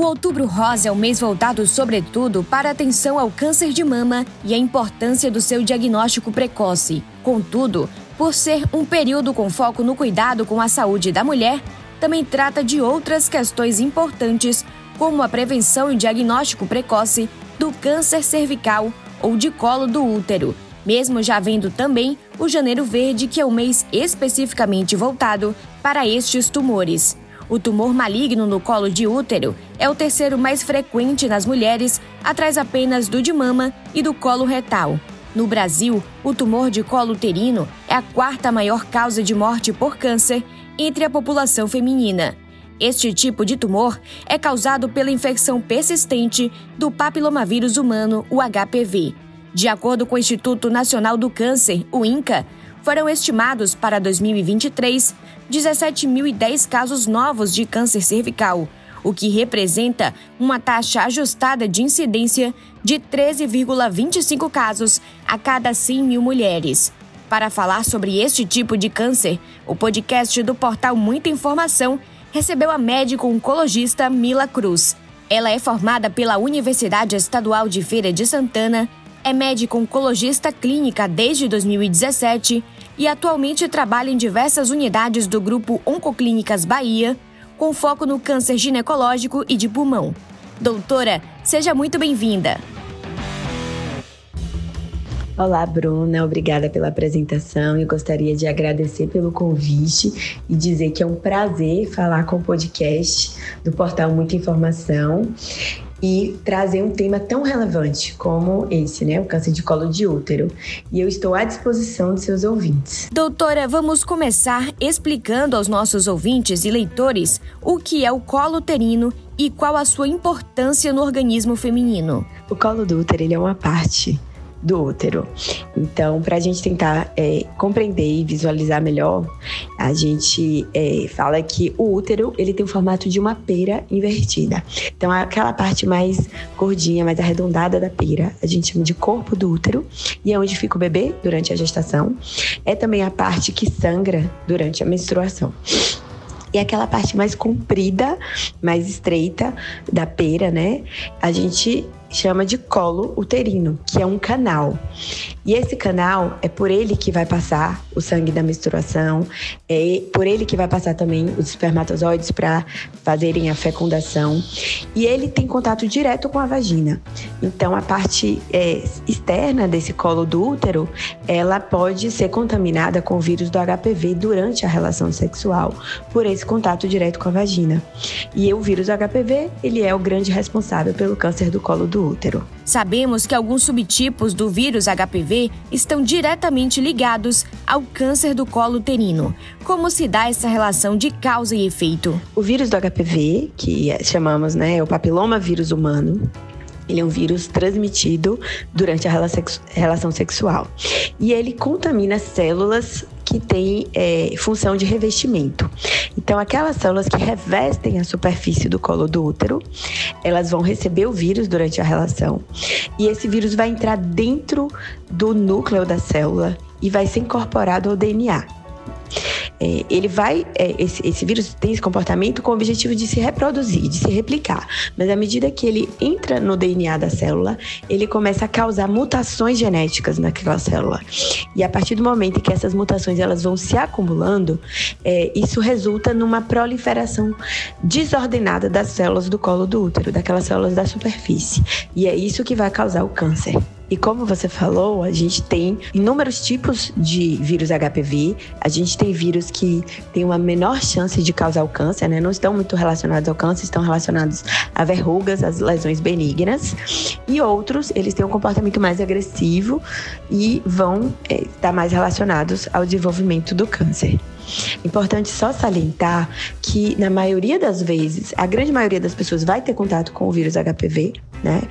O Outubro Rosa é um mês voltado, sobretudo, para atenção ao câncer de mama e a importância do seu diagnóstico precoce. Contudo, por ser um período com foco no cuidado com a saúde da mulher, também trata de outras questões importantes, como a prevenção e diagnóstico precoce do câncer cervical ou de colo do útero, mesmo já havendo também o Janeiro Verde, que é o mês especificamente voltado para estes tumores. O tumor maligno no colo de útero é o terceiro mais frequente nas mulheres, atrás apenas do de mama e do colo retal. No Brasil, o tumor de colo uterino é a quarta maior causa de morte por câncer entre a população feminina. Este tipo de tumor é causado pela infecção persistente do papilomavírus humano, o HPV. De acordo com o Instituto Nacional do Câncer, o INCA, foram estimados para 2023 17.010 casos novos de câncer cervical, o que representa uma taxa ajustada de incidência de 13,25 casos a cada 100 mil mulheres. Para falar sobre este tipo de câncer, o podcast do portal Muita Informação recebeu a médico oncologista Mila Cruz. Ela é formada pela Universidade Estadual de Feira de Santana, é médico oncologista clínica desde 2017 e atualmente trabalha em diversas unidades do grupo Oncoclínicas Bahia, com foco no câncer ginecológico e de pulmão. Doutora, seja muito bem-vinda. Olá, Bruna, obrigada pela apresentação. Eu gostaria de agradecer pelo convite e dizer que é um prazer falar com o podcast do portal Muita Informação e trazer um tema tão relevante como esse, né, o câncer de colo de útero. E eu estou à disposição de seus ouvintes. Doutora, vamos começar explicando aos nossos ouvintes e leitores o que é o colo uterino e qual a sua importância no organismo feminino. O colo do útero ele é uma parte do útero. Então, para a gente tentar é, compreender e visualizar melhor, a gente é, fala que o útero ele tem o formato de uma pera invertida. Então, aquela parte mais gordinha, mais arredondada da pera, a gente chama de corpo do útero e é onde fica o bebê durante a gestação. É também a parte que sangra durante a menstruação. E aquela parte mais comprida, mais estreita da pera, né? A gente chama de colo uterino, que é um canal. E esse canal é por ele que vai passar o sangue da menstruação, é por ele que vai passar também os espermatozoides para fazerem a fecundação. E ele tem contato direto com a vagina. Então, a parte é, externa desse colo do útero, ela pode ser contaminada com o vírus do HPV durante a relação sexual, por esse contato direto com a vagina. E o vírus do HPV, ele é o grande responsável pelo câncer do colo do do útero. Sabemos que alguns subtipos do vírus HPV estão diretamente ligados ao câncer do colo uterino. Como se dá essa relação de causa e efeito? O vírus do HPV, que chamamos, né, é o papiloma vírus humano, ele é um vírus transmitido durante a relação sexual. E ele contamina células que têm é, função de revestimento. Então, aquelas células que revestem a superfície do colo do útero, elas vão receber o vírus durante a relação. E esse vírus vai entrar dentro do núcleo da célula e vai ser incorporado ao DNA é, ele vai, é, esse, esse vírus tem esse comportamento com o objetivo de se reproduzir, de se replicar. Mas à medida que ele entra no DNA da célula, ele começa a causar mutações genéticas naquela célula. E a partir do momento em que essas mutações elas vão se acumulando, é, isso resulta numa proliferação desordenada das células do colo do útero, daquelas células da superfície. E é isso que vai causar o câncer. E como você falou, a gente tem inúmeros tipos de vírus HPV. A gente tem vírus que têm uma menor chance de causar o câncer, né? Não estão muito relacionados ao câncer, estão relacionados a verrugas, às lesões benignas. E outros, eles têm um comportamento mais agressivo e vão é, estar mais relacionados ao desenvolvimento do câncer. Importante só salientar que, na maioria das vezes, a grande maioria das pessoas vai ter contato com o vírus HPV, né?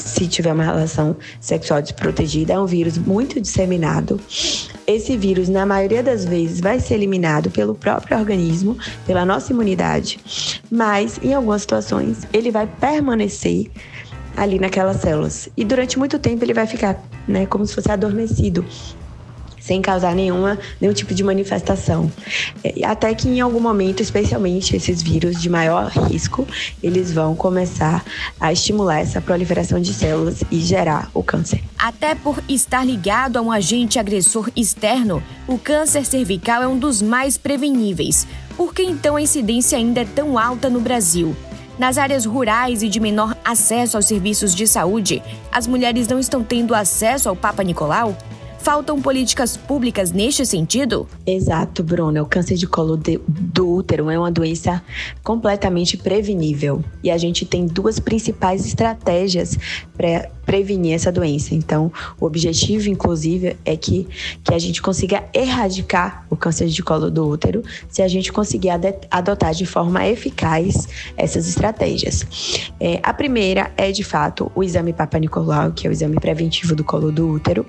Se tiver uma relação sexual desprotegida. É um vírus muito disseminado. Esse vírus, na maioria das vezes, vai ser eliminado pelo próprio organismo, pela nossa imunidade, mas em algumas situações ele vai permanecer ali naquelas células. E durante muito tempo ele vai ficar, né, como se fosse adormecido sem causar nenhuma, nenhum tipo de manifestação. É, até que em algum momento, especialmente esses vírus de maior risco, eles vão começar a estimular essa proliferação de células e gerar o câncer. Até por estar ligado a um agente agressor externo, o câncer cervical é um dos mais preveníveis. Por que então a incidência ainda é tão alta no Brasil? Nas áreas rurais e de menor acesso aos serviços de saúde, as mulheres não estão tendo acesso ao Papa Nicolau? Faltam políticas públicas neste sentido? Exato, Bruno. O câncer de colo de, do útero é uma doença completamente prevenível. E a gente tem duas principais estratégias prevenir essa doença. Então, o objetivo, inclusive, é que, que a gente consiga erradicar o câncer de colo do útero se a gente conseguir adotar de forma eficaz essas estratégias. É, a primeira é, de fato, o exame Papa Nicolau, que é o exame preventivo do colo do útero,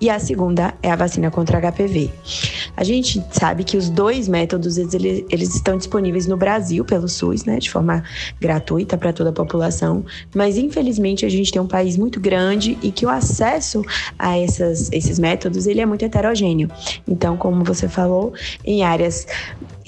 e a segunda é a vacina contra HPV. A gente sabe que os dois métodos eles, eles estão disponíveis no Brasil pelo SUS, né, de forma gratuita para toda a população, mas infelizmente a gente tem um país muito muito grande e que o acesso a essas, esses métodos ele é muito heterogêneo. Então, como você falou, em áreas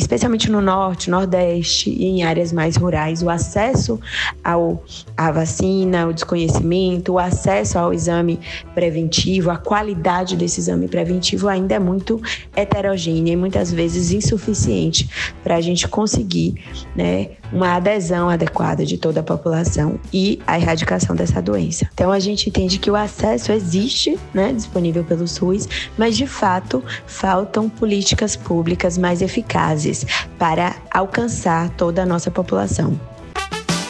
especialmente no norte, nordeste e em áreas mais rurais, o acesso ao, à vacina, o desconhecimento, o acesso ao exame preventivo, a qualidade desse exame preventivo ainda é muito heterogênea e muitas vezes insuficiente para a gente conseguir né, uma adesão adequada de toda a população e a erradicação dessa doença. Então a gente entende que o acesso existe, né, disponível pelo SUS, mas de fato faltam políticas públicas mais eficazes para alcançar toda a nossa população.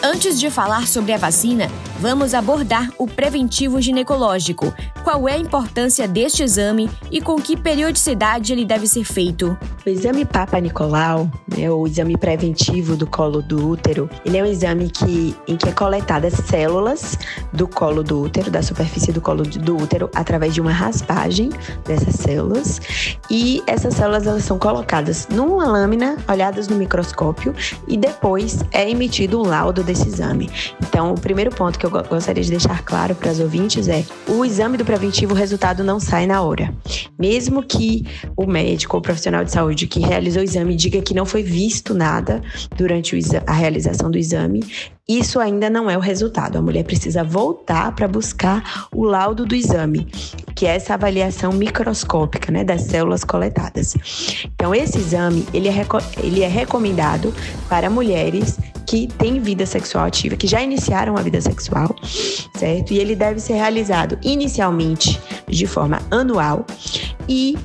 Antes de falar sobre a vacina, vamos abordar o preventivo ginecológico. Qual é a importância deste exame e com que periodicidade ele deve ser feito? O exame Papa Nicolau, né, o exame preventivo do colo do útero, ele é um exame que, em que é coletadas células do colo do útero, da superfície do colo do útero, através de uma raspagem dessas células. E essas células elas são colocadas numa lâmina, olhadas no microscópio, e depois é emitido um laudo desse exame. Então, o primeiro ponto que eu gostaria de deixar claro para os ouvintes é: o exame do preventivo, o resultado não sai na hora. Mesmo que o médico ou profissional de saúde que realizou o exame diga que não foi visto nada durante a realização do exame, isso ainda não é o resultado. A mulher precisa voltar para buscar o laudo do exame, que é essa avaliação microscópica né, das células coletadas. Então, esse exame ele é, ele é recomendado para mulheres que têm vida sexual ativa, que já iniciaram a vida sexual, certo? E ele deve ser realizado inicialmente de forma anual e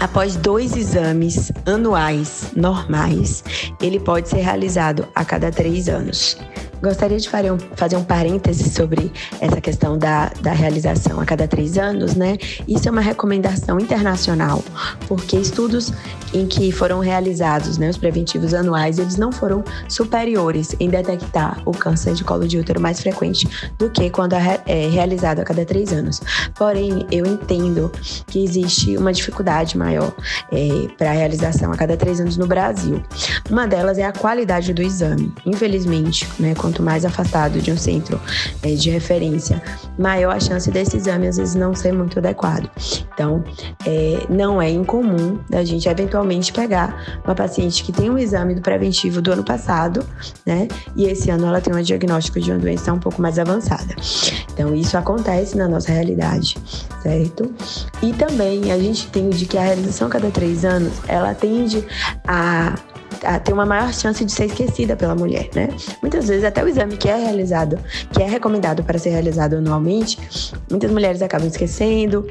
Após dois exames anuais normais, ele pode ser realizado a cada três anos. Gostaria de fazer um parêntese sobre essa questão da, da realização a cada três anos, né? Isso é uma recomendação internacional, porque estudos em que foram realizados né, os preventivos anuais, eles não foram superiores em detectar o câncer de colo de útero mais frequente do que quando é, é realizado a cada três anos. Porém, eu entendo que existe uma dificuldade maior é, para a realização a cada três anos no Brasil. Uma delas é a qualidade do exame. Infelizmente, né, quanto mais afastado de um centro é, de referência, maior a chance desse exame às vezes não ser muito adequado. Então, é, não é incomum da gente eventualmente pegar uma paciente que tem um exame do preventivo do ano passado, né? E esse ano ela tem um diagnóstico de uma doença um pouco mais avançada. Então, isso acontece na nossa realidade, certo? E também a gente entende que a realização a cada três anos, ela tende a a ter uma maior chance de ser esquecida pela mulher, né? Muitas vezes até o exame que é realizado, que é recomendado para ser realizado anualmente, muitas mulheres acabam esquecendo,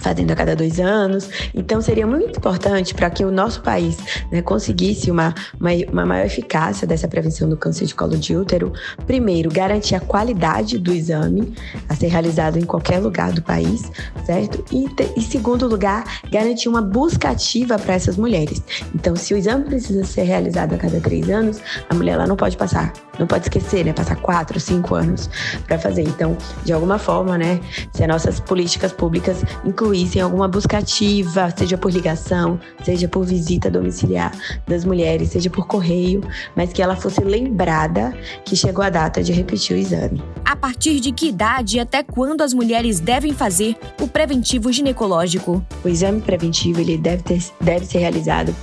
fazendo a cada dois anos. Então, seria muito importante para que o nosso país né, conseguisse uma, uma, uma, maior eficácia dessa prevenção do câncer de colo de útero. Primeiro, garantir a qualidade do exame a ser realizado em qualquer lugar do país, certo? E, em segundo lugar, garantir uma busca ativa para essas mulheres. Então, se o exame precisa ser realizado a cada três anos, a mulher ela não pode passar, não pode esquecer, né? Passar quatro, cinco anos para fazer. Então, de alguma forma, né? Se as nossas políticas públicas incluíssem alguma busca ativa, seja por ligação, seja por visita domiciliar das mulheres, seja por correio, mas que ela fosse lembrada que chegou a data de repetir o exame. A partir de que idade e até quando as mulheres devem fazer o preventivo ginecológico? O exame preventivo ele deve, ter, deve ser realizado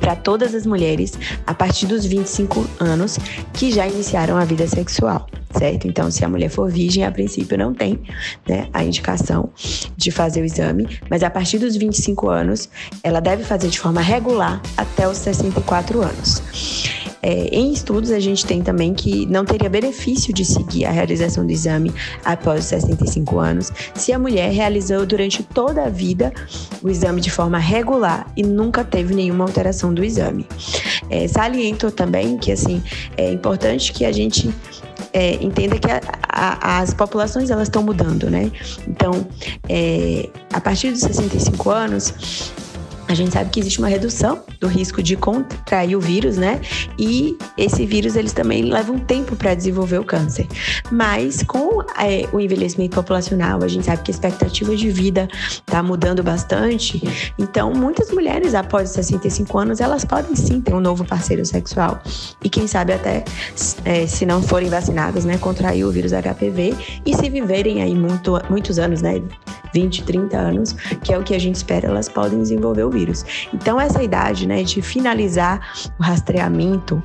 para todas as mulheres a partir dos 25 anos que já iniciaram a vida sexual certo? Então, se a mulher for virgem, a princípio não tem né, a indicação de fazer o exame, mas a partir dos 25 anos, ela deve fazer de forma regular até os 64 anos. É, em estudos, a gente tem também que não teria benefício de seguir a realização do exame após os 65 anos se a mulher realizou durante toda a vida o exame de forma regular e nunca teve nenhuma alteração do exame. É, saliento também que assim é importante que a gente é, entenda que a, a, as populações elas estão mudando, né? Então, é, a partir dos 65 anos, a gente sabe que existe uma redução do risco de contrair o vírus, né? E esse vírus eles também levam tempo para desenvolver o câncer. Mas com é, o envelhecimento populacional, a gente sabe que a expectativa de vida está mudando bastante. Então, muitas mulheres após 65 anos, elas podem sim ter um novo parceiro sexual. E quem sabe até, é, se não forem vacinadas, né, contrair o vírus HPV e se viverem aí muito, muitos anos, né? 20, 30 anos, que é o que a gente espera, elas podem desenvolver o vírus. Então, essa idade, né, de finalizar o rastreamento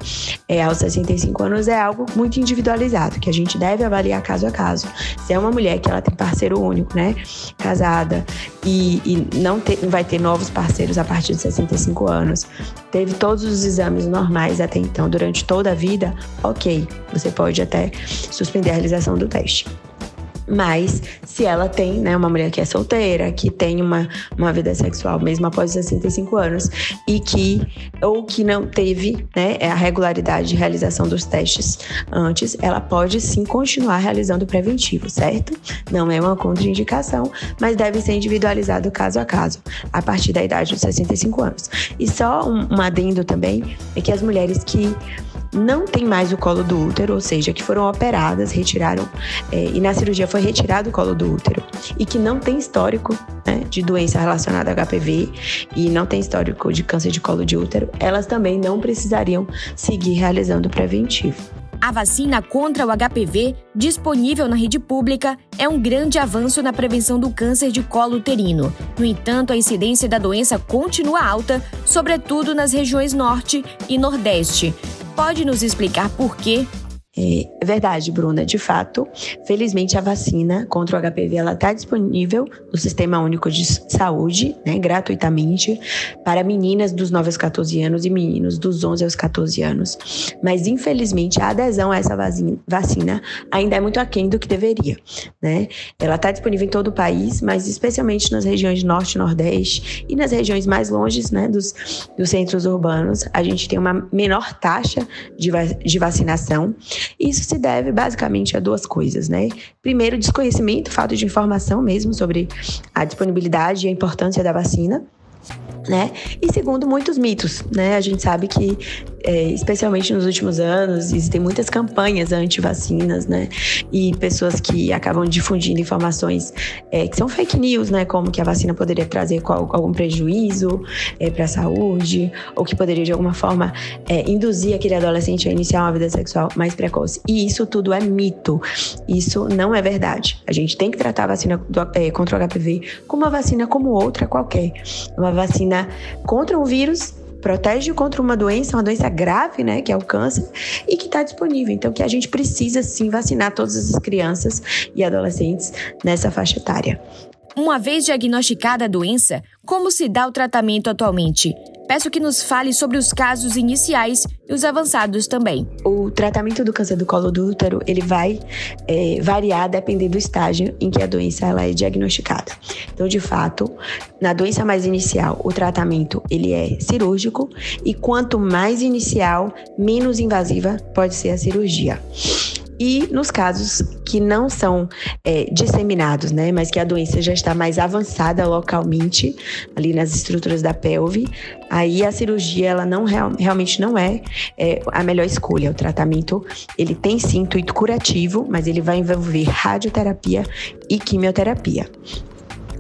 é, aos 65 anos é algo muito individualizado, que a gente deve avaliar caso a caso. Se é uma mulher que ela tem parceiro único, né, casada, e, e não, vai ter novos parceiros a partir de 65 anos, teve todos os exames normais até então durante toda a vida, ok, você pode até suspender a realização do teste. Mas se ela tem, né, uma mulher que é solteira, que tem uma, uma vida sexual mesmo após os 65 anos e que ou que não teve, né, a regularidade de realização dos testes antes, ela pode sim continuar realizando o preventivo, certo? Não é uma contraindicação, mas deve ser individualizado caso a caso, a partir da idade dos 65 anos. E só um, um adendo também é que as mulheres que não tem mais o colo do útero, ou seja, que foram operadas, retiraram, é, e na cirurgia foi retirado o colo do útero, e que não tem histórico né, de doença relacionada a HPV e não tem histórico de câncer de colo de útero, elas também não precisariam seguir realizando o preventivo. A vacina contra o HPV, disponível na rede pública, é um grande avanço na prevenção do câncer de colo uterino. No entanto, a incidência da doença continua alta, sobretudo nas regiões Norte e Nordeste. Pode nos explicar por quê? É verdade, Bruna. De fato, felizmente a vacina contra o HPV ela está disponível no Sistema Único de Saúde, né, gratuitamente, para meninas dos 9 aos 14 anos e meninos dos 11 aos 14 anos. Mas, infelizmente, a adesão a essa vacina ainda é muito aquém do que deveria. Né? Ela está disponível em todo o país, mas especialmente nas regiões Norte e Nordeste e nas regiões mais longes né, dos, dos centros urbanos, a gente tem uma menor taxa de, de vacinação. Isso se deve basicamente a duas coisas, né? Primeiro, desconhecimento, falta de informação mesmo sobre a disponibilidade e a importância da vacina. Né? E segundo, muitos mitos, né? A gente sabe que é, especialmente nos últimos anos, existem muitas campanhas anti-vacinas, né? E pessoas que acabam difundindo informações é, que são fake news, né? Como que a vacina poderia trazer qual, algum prejuízo é, para a saúde, ou que poderia de alguma forma é, induzir aquele adolescente a iniciar uma vida sexual mais precoce. E isso tudo é mito. Isso não é verdade. A gente tem que tratar a vacina do, é, contra o HPV como uma vacina como outra qualquer. Uma vacina contra um vírus protege contra uma doença, uma doença grave, né, que é o câncer, e que está disponível. Então, que a gente precisa sim vacinar todas as crianças e adolescentes nessa faixa etária. Uma vez diagnosticada a doença, como se dá o tratamento atualmente? Peço que nos fale sobre os casos iniciais e os avançados também. O tratamento do câncer do colo do útero ele vai é, variar dependendo do estágio em que a doença ela é diagnosticada. Então, de fato, na doença mais inicial, o tratamento ele é cirúrgico e quanto mais inicial, menos invasiva pode ser a cirurgia. E nos casos que não são é, disseminados, né, mas que a doença já está mais avançada localmente, ali nas estruturas da pelve, aí a cirurgia ela não realmente não é, é, a melhor escolha. O tratamento ele tem sim intuito curativo, mas ele vai envolver radioterapia e quimioterapia.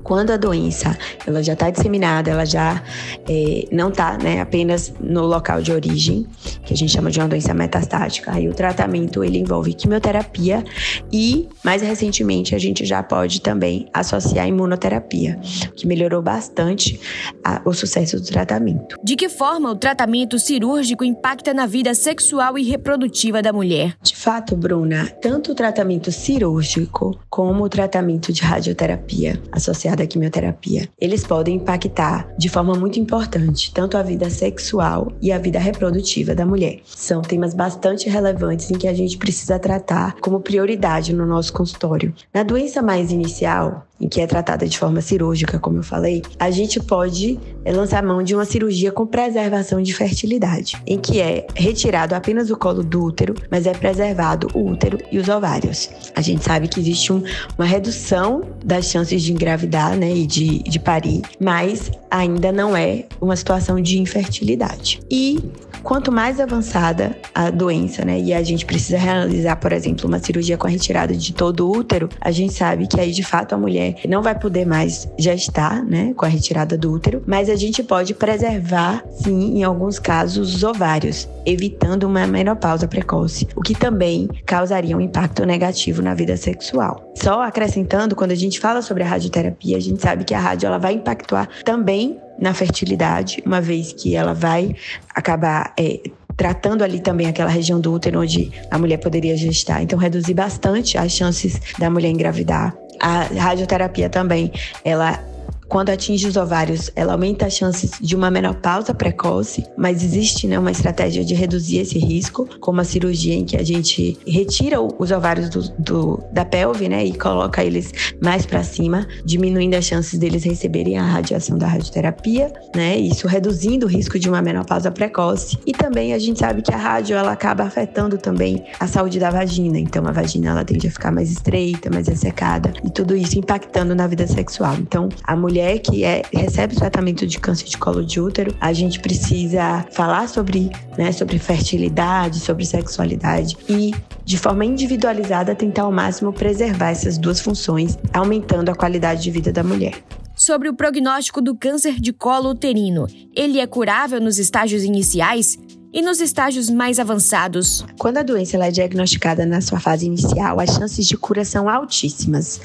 Quando a doença ela já está disseminada, ela já é, não está né, apenas no local de origem, que a gente chama de uma doença metastática. Aí o tratamento ele envolve quimioterapia e, mais recentemente, a gente já pode também associar a imunoterapia, que melhorou bastante a, o sucesso do tratamento. De que forma o tratamento cirúrgico impacta na vida sexual e reprodutiva da mulher? De fato, Bruna, tanto o tratamento cirúrgico como o tratamento de radioterapia associado à quimioterapia, eles podem impactar de forma muito importante tanto a vida sexual e a vida reprodutiva da mulher. São temas bastante relevantes em que a gente precisa tratar como prioridade no nosso consultório. Na doença mais inicial, em que é tratada de forma cirúrgica, como eu falei, a gente pode é, lançar mão de uma cirurgia com preservação de fertilidade, em que é retirado apenas o colo do útero, mas é preservado o útero e os ovários. A gente sabe que existe um, uma redução das chances de engravidar né, e de, de parir, mas ainda não é uma situação de infertilidade. E quanto mais avançada a doença, né, e a gente precisa realizar, por exemplo, uma cirurgia com a retirada de todo o útero, a gente sabe que aí de fato a mulher não vai poder mais gestar, né, com a retirada do útero, mas a gente pode preservar, sim, em alguns casos, os ovários, evitando uma menopausa precoce, o que também causaria um impacto negativo na vida sexual. Só acrescentando, quando a gente fala sobre a radioterapia, a gente sabe que a rádio ela vai impactar também na fertilidade, uma vez que ela vai acabar é, tratando ali também aquela região do útero onde a mulher poderia gestar. Então, reduzir bastante as chances da mulher engravidar. A radioterapia também, ela quando atinge os ovários, ela aumenta as chances de uma menopausa precoce, mas existe né, uma estratégia de reduzir esse risco, como a cirurgia em que a gente retira os ovários do, do da pelve né, e coloca eles mais para cima, diminuindo as chances deles receberem a radiação da radioterapia, né, isso reduzindo o risco de uma menopausa precoce. E também a gente sabe que a rádio ela acaba afetando também a saúde da vagina, então a vagina ela tende a ficar mais estreita, mais ressecada, e tudo isso impactando na vida sexual. Então, a mulher mulher que é, recebe tratamento de câncer de colo de útero, a gente precisa falar sobre, né, sobre fertilidade, sobre sexualidade e, de forma individualizada, tentar ao máximo preservar essas duas funções, aumentando a qualidade de vida da mulher sobre o prognóstico do câncer de colo uterino. Ele é curável nos estágios iniciais? E nos estágios mais avançados? Quando a doença é diagnosticada na sua fase inicial, as chances de cura são altíssimas.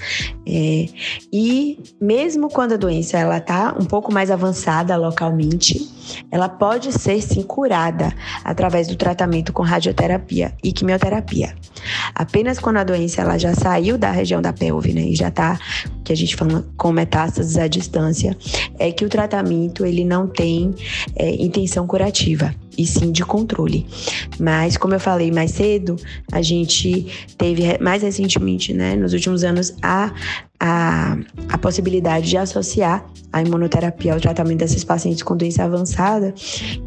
É, e mesmo quando a doença está um pouco mais avançada localmente, ela pode ser sim curada através do tratamento com radioterapia e quimioterapia. Apenas quando a doença ela já saiu da região da pelve, né, e já está, que a gente fala com metástases à distância, é que o tratamento ele não tem é, intenção curativa e sim de controle. Mas, como eu falei mais cedo, a gente teve mais recentemente, né, nos últimos anos, a a, a possibilidade de associar a imunoterapia ao tratamento desses pacientes com doença avançada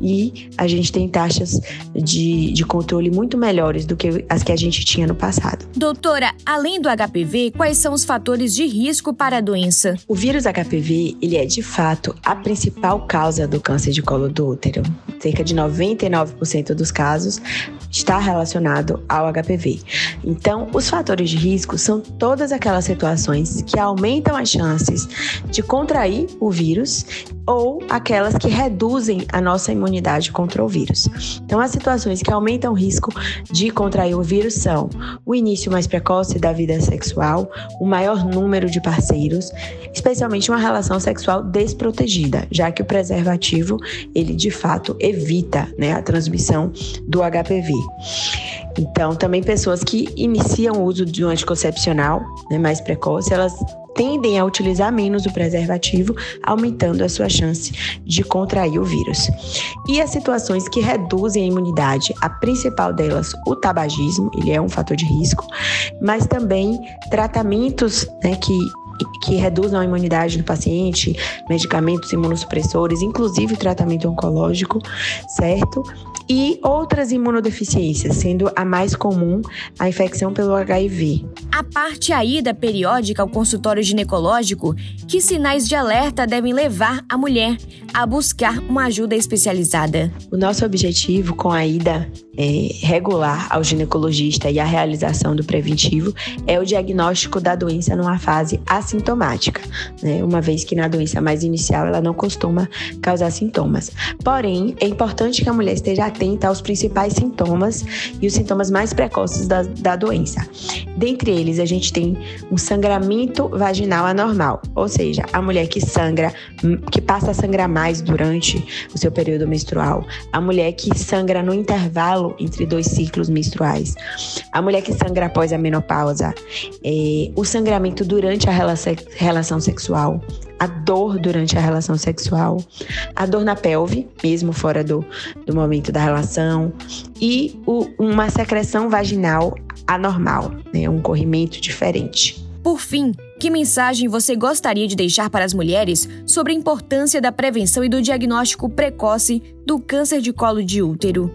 e a gente tem taxas de, de controle muito melhores do que as que a gente tinha no passado. Doutora, além do HPV, quais são os fatores de risco para a doença? O vírus HPV, ele é de fato a principal causa do câncer de colo do útero. Cerca de 99% dos casos está relacionado ao HPV. Então, os fatores de risco são todas aquelas situações que aumentam as chances de contrair o vírus ou aquelas que reduzem a nossa imunidade contra o vírus. Então, as situações que aumentam o risco de contrair o vírus são o início mais precoce da vida sexual, o maior número de parceiros, especialmente uma relação sexual desprotegida, já que o preservativo ele de fato evita né, a transmissão do HPV. Então, também pessoas que iniciam o uso de um anticoncepcional né, mais precoce, elas tendem a utilizar menos o preservativo, aumentando a sua chance de contrair o vírus. E as situações que reduzem a imunidade, a principal delas, o tabagismo, ele é um fator de risco, mas também tratamentos né, que que reduzam a imunidade do paciente, medicamentos imunossupressores, inclusive tratamento oncológico, certo? e outras imunodeficiências, sendo a mais comum a infecção pelo HIV. A parte a ida periódica ao consultório ginecológico, que sinais de alerta devem levar a mulher a buscar uma ajuda especializada? O nosso objetivo com a ida é, regular ao ginecologista e a realização do preventivo é o diagnóstico da doença numa fase assintomática, né? Uma vez que na doença mais inicial ela não costuma causar sintomas. Porém, é importante que a mulher esteja atenta aos principais sintomas e os sintomas mais precoces da, da doença. Dentre eles, a gente tem um sangramento vaginal anormal, ou seja, a mulher que sangra, que passa a sangrar mais durante o seu período menstrual, a mulher que sangra no intervalo entre dois ciclos menstruais, a mulher que sangra após a menopausa, é, o sangramento durante a relação sexual, a dor durante a relação sexual, a dor na pelve, mesmo fora do, do momento da relação, e o, uma secreção vaginal anormal, né, um corrimento diferente. Por fim, que mensagem você gostaria de deixar para as mulheres sobre a importância da prevenção e do diagnóstico precoce do câncer de colo de útero?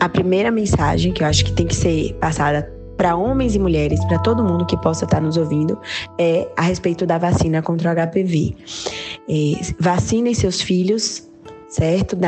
A primeira mensagem que eu acho que tem que ser passada para homens e mulheres, para todo mundo que possa estar nos ouvindo, é a respeito da vacina contra o HPV. É, vacinem seus filhos certo?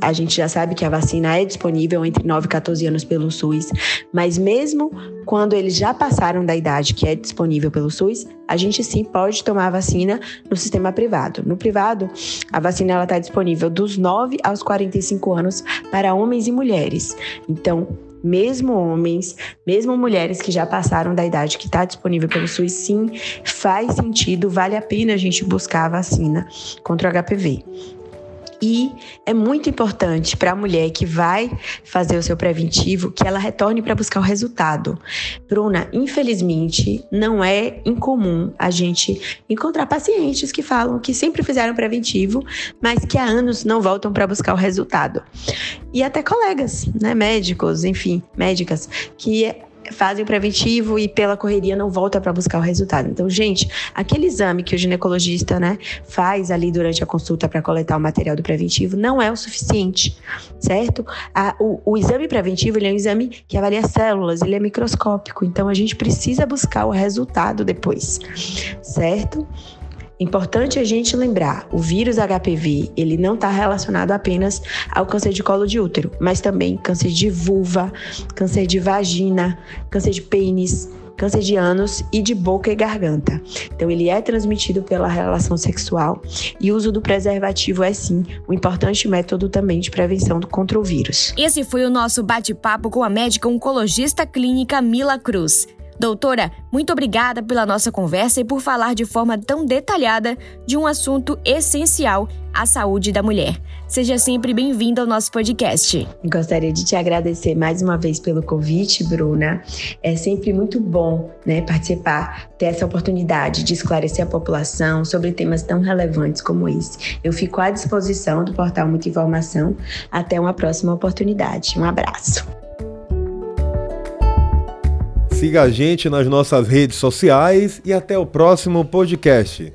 A gente já sabe que a vacina é disponível entre 9 e 14 anos pelo SUS, mas mesmo quando eles já passaram da idade que é disponível pelo SUS, a gente sim pode tomar a vacina no sistema privado. No privado, a vacina está disponível dos 9 aos 45 anos para homens e mulheres. Então, mesmo homens, mesmo mulheres que já passaram da idade que está disponível pelo SUS, sim, faz sentido, vale a pena a gente buscar a vacina contra o HPV. E é muito importante para a mulher que vai fazer o seu preventivo que ela retorne para buscar o resultado. Bruna, infelizmente, não é incomum a gente encontrar pacientes que falam que sempre fizeram preventivo, mas que há anos não voltam para buscar o resultado. E até colegas, né, médicos, enfim, médicas, que fazem o preventivo e pela correria não volta para buscar o resultado. Então, gente, aquele exame que o ginecologista, né, faz ali durante a consulta para coletar o material do preventivo não é o suficiente, certo? A, o, o, exame preventivo ele é um exame que avalia células, ele é microscópico, então a gente precisa buscar o resultado depois, certo? Importante a gente lembrar, o vírus HPV, ele não está relacionado apenas ao câncer de colo de útero, mas também câncer de vulva, câncer de vagina, câncer de pênis, câncer de ânus e de boca e garganta. Então, ele é transmitido pela relação sexual e o uso do preservativo é sim um importante método também de prevenção contra o vírus. Esse foi o nosso bate-papo com a médica oncologista clínica Mila Cruz. Doutora, muito obrigada pela nossa conversa e por falar de forma tão detalhada de um assunto essencial à saúde da mulher. Seja sempre bem-vinda ao nosso podcast. Gostaria de te agradecer mais uma vez pelo convite, Bruna. É sempre muito bom né, participar, ter essa oportunidade de esclarecer a população sobre temas tão relevantes como esse. Eu fico à disposição do portal Muita Informação. Até uma próxima oportunidade. Um abraço. Siga a gente nas nossas redes sociais e até o próximo podcast.